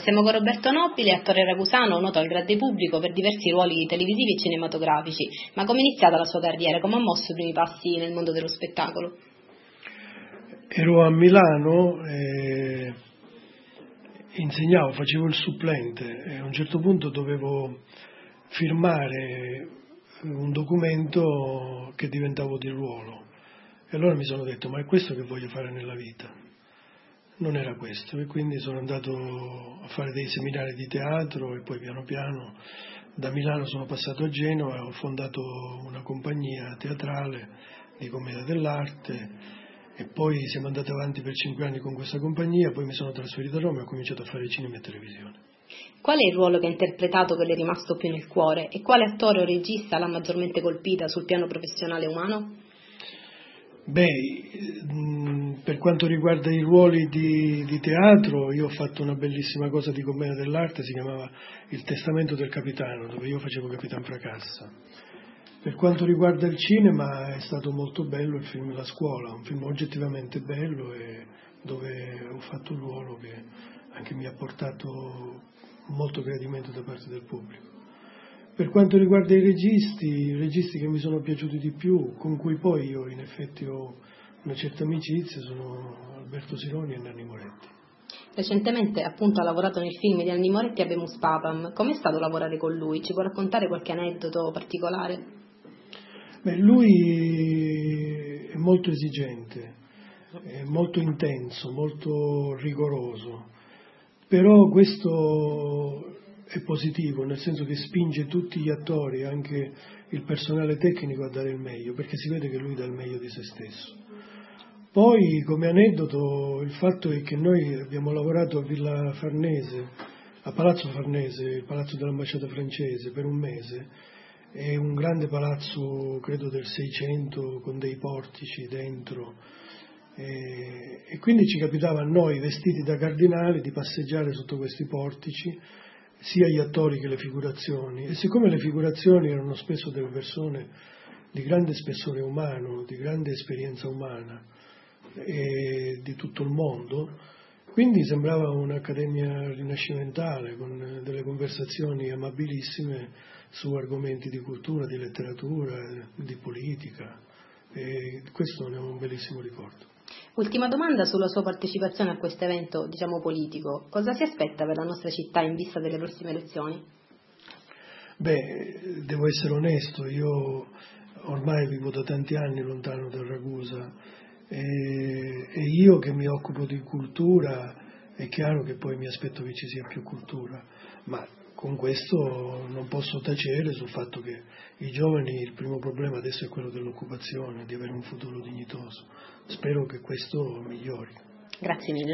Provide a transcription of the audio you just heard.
Siamo con Roberto Nobile, attore ragusano, noto al grande pubblico per diversi ruoli televisivi e cinematografici. Ma come è iniziata la sua carriera? Come ha mosso i primi passi nel mondo dello spettacolo? Ero a Milano e insegnavo, facevo il supplente e a un certo punto dovevo firmare un documento che diventavo di ruolo. E allora mi sono detto, ma è questo che voglio fare nella vita? Non era questo e quindi sono andato a fare dei seminari di teatro e poi piano piano da Milano sono passato a Genova e ho fondato una compagnia teatrale di commedia dell'arte e poi siamo andati avanti per cinque anni con questa compagnia, poi mi sono trasferito a Roma e ho cominciato a fare cinema e televisione. Qual è il ruolo che ha interpretato che le è rimasto più nel cuore e quale attore o regista l'ha maggiormente colpita sul piano professionale umano? Beh, per quanto riguarda i ruoli di, di, teatro, io ho fatto una bellissima cosa di commedia dell'arte, si chiamava Il testamento del capitano, dove io facevo Capitan Fracassa. Per quanto riguarda il cinema è stato molto bello il film La scuola, un film oggettivamente bello e dove ho fatto un ruolo che anche mi ha portato molto gradimento da parte del pubblico. Per quanto riguarda i registi, i registi che mi sono piaciuti di più, con cui poi io in effetti ho una certa amicizia sono Alberto Sironi e Nanni Moretti. Recentemente appunto ha lavorato nel film di Nanni Moretti a Bemus Papam. Com'è stato lavorare con lui? Ci può raccontare qualche aneddoto particolare? Beh, lui è molto esigente, è molto intenso, molto rigoroso, però questo è positivo, nel senso che spinge tutti gli attori, anche il personale tecnico a dare il meglio, perché si vede che lui dà il meglio di se stesso. Poi come aneddoto il fatto è che noi abbiamo lavorato a Villa Farnese, a Palazzo Farnese, il palazzo dell'ambasciata francese, per un mese. È un grande palazzo, credo del 600, con dei portici dentro. E, e quindi ci capitava a noi, vestiti da cardinali, di passeggiare sotto questi portici, sia gli attori che le figurazioni. E siccome le figurazioni erano spesso delle persone di grande spessore umano, di grande esperienza umana, e di tutto il mondo, quindi sembrava un'accademia rinascimentale con delle conversazioni amabilissime su argomenti di cultura, di letteratura, di politica e questo ne ho un bellissimo ricordo. Ultima domanda sulla sua partecipazione a questo evento, diciamo politico. Cosa si aspetta per la nostra città in vista delle prossime elezioni? Beh, devo essere onesto, io ormai vivo da tanti anni lontano da Ragusa e, e io che mi occupo di cultura è chiaro che poi mi aspetto che ci sia più cultura, ma con questo non posso tacere sul fatto che i giovani il primo problema adesso è quello dell'occupazione, di avere un futuro dignitoso. Spero che questo migliori. Grazie mille.